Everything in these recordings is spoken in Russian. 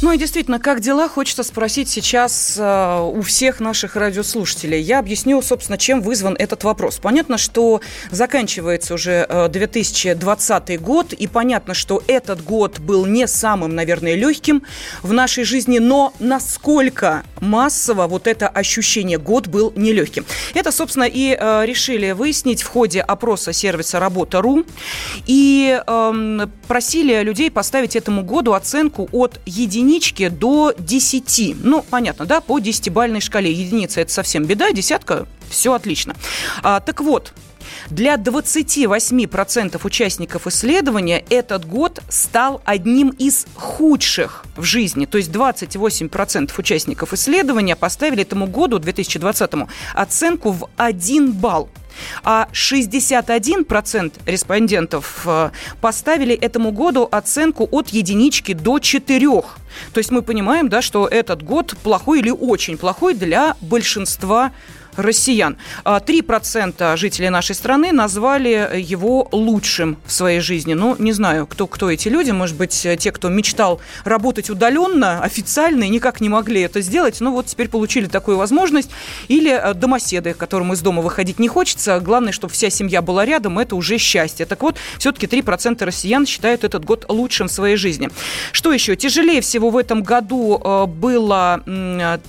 Ну и действительно, как дела, хочется спросить сейчас э, у всех наших радиослушателей. Я объясню, собственно, чем вызван этот вопрос. Понятно, что заканчивается уже э, 2020 год, и понятно, что этот год был не самым, наверное, легким в нашей жизни, но насколько массово вот это ощущение год был нелегким. Это, собственно, и э, решили выяснить в ходе опроса сервиса «Работа.ру» и э, просили людей поставить этому году оценку от единицы единички до 10. Ну, понятно, да, по десятибальной шкале. Единица – это совсем беда, десятка – все отлично. А, так вот, для 28% участников исследования этот год стал одним из худших в жизни. То есть 28% участников исследования поставили этому году, 2020, оценку в 1 балл. А 61% респондентов э, поставили этому году оценку от единички до четырех. То есть мы понимаем, да, что этот год плохой или очень плохой для большинства россиян. 3% а, жителей нашей страны назвали его лучшим в своей жизни. Ну, не знаю, кто, кто эти люди. Может быть, те, кто мечтал работать удаленно, официально, и никак не могли это сделать. Ну, вот теперь получили такую возможность. Или а, домоседы, которым из дома выходить не хочется. Главное, чтобы вся семья была рядом, это уже счастье. Так вот, все-таки 3% россиян считают этот год лучшим в своей жизни. Что еще? Тяжелее всего в этом году а, было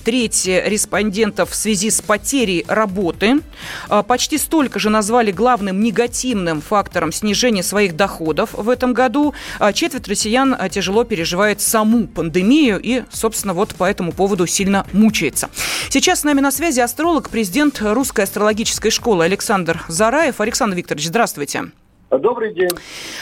треть респондентов в связи с потерей работы. А, почти столько же назвали главным негативным фактором снижения своих доходов в этом году. А, четверть россиян а, тяжело переживает саму пандемию и, собственно, вот по этому поводу сильно мучается. Сейчас с нами на связи астролог, президент Русской астрологической школы Александр Зараев. Александр Викторович, здравствуйте. Добрый день.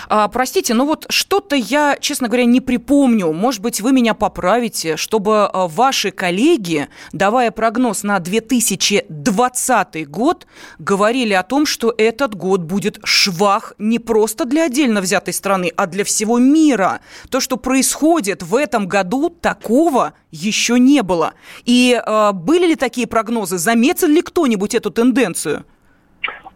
А, простите, но вот что-то я, честно говоря, не припомню. Может быть, вы меня поправите, чтобы а, ваши коллеги, давая прогноз на 2020 год, говорили о том, что этот год будет швах не просто для отдельно взятой страны, а для всего мира. То, что происходит в этом году, такого еще не было. И э, были ли такие прогнозы? Заметил ли кто-нибудь эту тенденцию?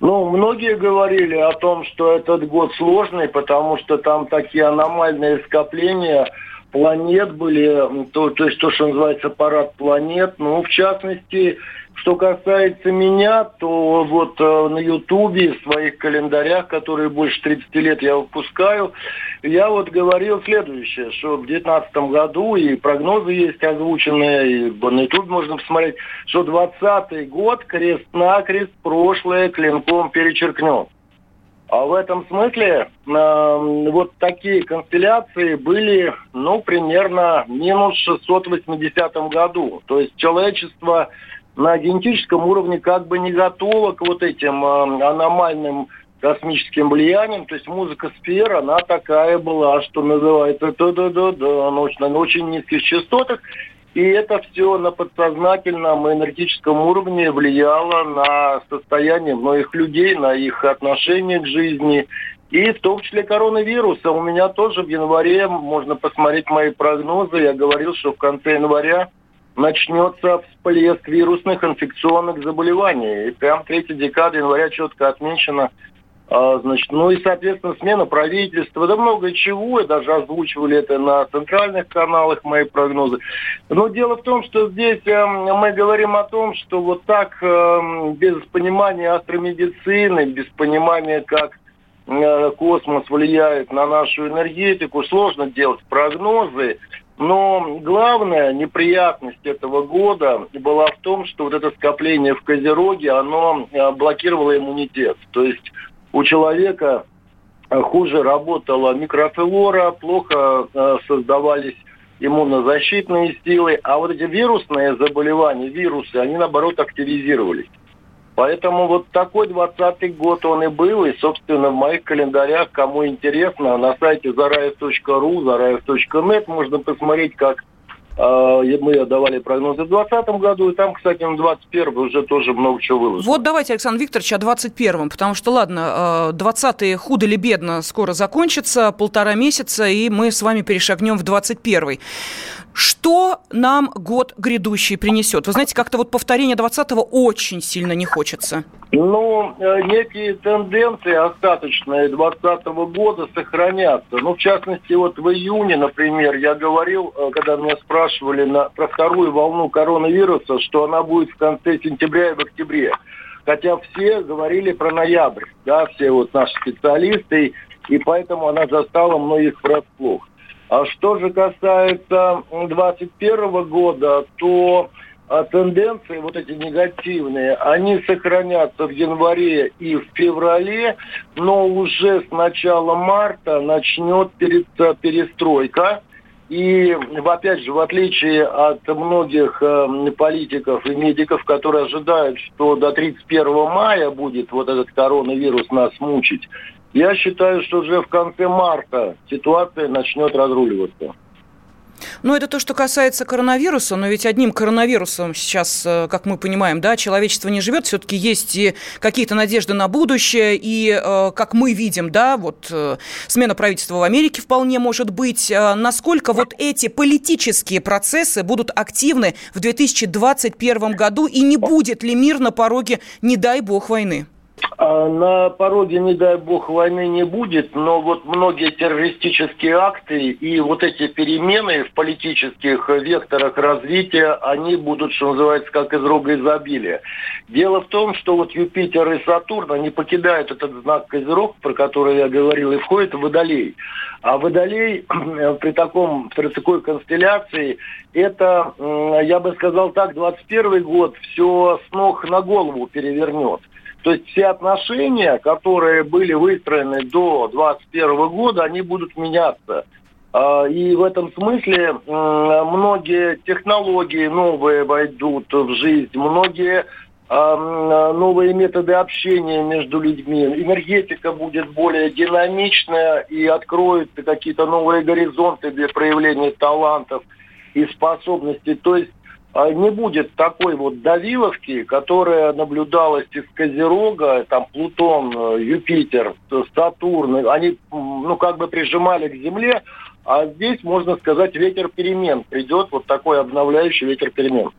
Ну, многие говорили о том, что этот год сложный, потому что там такие аномальные скопления планет были, то, то есть то, что называется парад планет. Ну, в частности, что касается меня, то вот э, на Ютубе, в своих календарях, которые больше 30 лет я выпускаю, я вот говорил следующее, что в 2019 году, и прогнозы есть озвученные, и на Ютубе можно посмотреть, что 2020 год крест-накрест прошлое клинком перечеркнет. А в этом смысле э, вот такие констелляции были, ну, примерно минус 680 году. То есть человечество на генетическом уровне как бы не готова к вот этим э, аномальным космическим влиянием. То есть музыка сфер, она такая была, что называется, да-да-да-да, на очень, на очень низких частотах. И это все на подсознательном и энергетическом уровне влияло на состояние многих людей, на их отношение к жизни. И в том числе коронавируса. У меня тоже в январе, можно посмотреть мои прогнозы, я говорил, что в конце января начнется всплеск вирусных инфекционных заболеваний. И прям третья декада января четко отмечена. А, значит, ну и, соответственно, смена правительства, да много чего, и даже озвучивали это на центральных каналах, мои прогнозы. Но дело в том, что здесь э, мы говорим о том, что вот так, э, без понимания астромедицины, без понимания, как э, космос влияет на нашу энергетику, сложно делать прогнозы. Но главная неприятность этого года была в том, что вот это скопление в Козероге, оно э, блокировало иммунитет. То есть у человека э, хуже работала микрофлора, плохо э, создавались иммунозащитные силы, а вот эти вирусные заболевания, вирусы, они наоборот активизировались. Поэтому вот такой 20-й год он и был, и, собственно, в моих календарях, кому интересно, на сайте zaraev.ru, zaraev.net можно посмотреть, как мы давали прогнозы в 2020 году, и там, кстати, на 2021 уже тоже много чего выложено. Вот давайте, Александр Викторович, о 2021, потому что, ладно, 20 худо или бедно скоро закончится, полтора месяца, и мы с вами перешагнем в 2021. Что нам год грядущий принесет? Вы знаете, как-то вот повторение 20-го очень сильно не хочется. Ну, э, некие тенденции остаточные 2020 года сохранятся. Ну, в частности, вот в июне, например, я говорил, э, когда меня спрашивали на, про вторую волну коронавируса, что она будет в конце сентября и в октябре. Хотя все говорили про ноябрь, да, все вот наши специалисты, и поэтому она застала многих врасплох. А что же касается 2021 года, то а, тенденции вот эти негативные, они сохранятся в январе и в феврале, но уже с начала марта начнет перестройка. И, опять же, в отличие от многих э, политиков и медиков, которые ожидают, что до 31 мая будет вот этот коронавирус нас мучить, я считаю, что уже в конце марта ситуация начнет разруливаться. Ну, это то, что касается коронавируса, но ведь одним коронавирусом сейчас, э, как мы понимаем, да, человечество не живет, все-таки есть и какие-то надежды на будущее, и, э, как мы видим, да, вот э, смена правительства в Америке вполне может быть. Насколько вот эти политические процессы будут активны в 2021 году, и не будет ли мир на пороге, не дай бог, войны? А, на пороге, не дай бог, войны не будет, но вот многие террористические акты и вот эти перемены в политических векторах развития, они будут, что называется, как из рога изобилия. Дело в том, что вот Юпитер и Сатурн, они покидают этот знак Козерог, про который я говорил, и входят в Водолей. А Водолей при, таком, при такой констелляции, это, я бы сказал так, 21 год все с ног на голову перевернет. То есть все отношения, которые были выстроены до 2021 года, они будут меняться. А, и в этом смысле многие технологии новые войдут в жизнь, многие а, новые методы общения между людьми. Энергетика будет более динамичная и откроет какие-то новые горизонты для проявления талантов и способностей. То есть не будет такой вот давиловки, которая наблюдалась из Козерога, там Плутон, э, Юпитер, Сатурн, они ну как бы прижимали к Земле, а здесь, можно сказать, ветер перемен придет, вот такой обновляющий ветер перемен.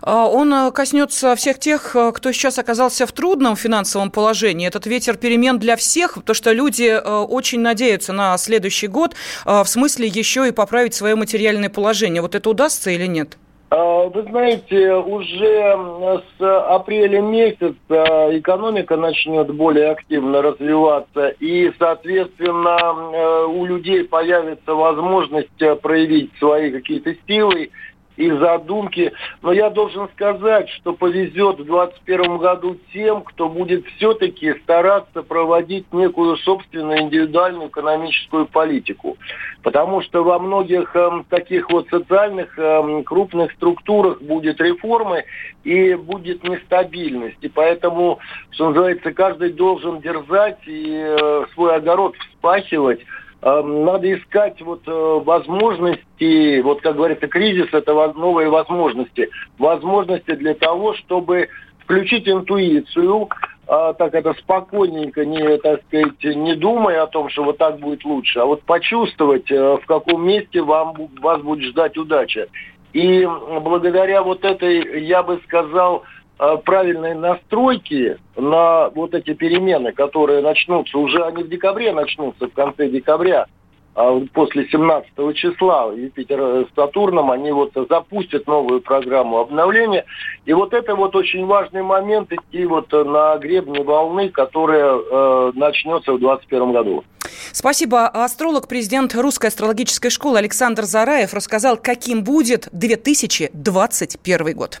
А, он э, коснется всех тех, э, кто сейчас оказался в трудном финансовом положении. Этот ветер перемен для всех, потому что люди очень надеются на следующий год, в смысле еще и поправить свое материальное положение. Вот это удастся или нет? А, вы знаете, уже с апреля месяца экономика начнет более активно развиваться, и, соответственно, э, у людей появится возможность проявить свои какие-то силы и задумки. Но я должен сказать, что повезет в 2021 году тем, кто будет все-таки стараться проводить некую собственную индивидуальную экономическую политику. Потому что во многих э, таких вот социальных э, крупных структурах будет реформы и будет нестабильность. И поэтому, что называется, каждый должен дерзать и э, свой огород вспахивать, надо искать вот э, возможности, вот как говорится, кризис – это новые возможности. Возможности для того, чтобы включить интуицию, а, так это спокойненько, не, так сказать, не думая о том, что вот так будет лучше, а вот почувствовать, э, в каком месте вам, вас будет ждать удача. И благодаря вот этой, я бы сказал, правильной настройки на вот эти перемены, которые начнутся, уже они в декабре начнутся, в конце декабря, а после 17 числа Юпитер с Сатурном, они вот запустят новую программу обновления. И вот это вот очень важный момент идти вот на гребне волны, которая э, начнется в 2021 году. Спасибо. Астролог, президент Русской астрологической школы Александр Зараев рассказал, каким будет 2021 год.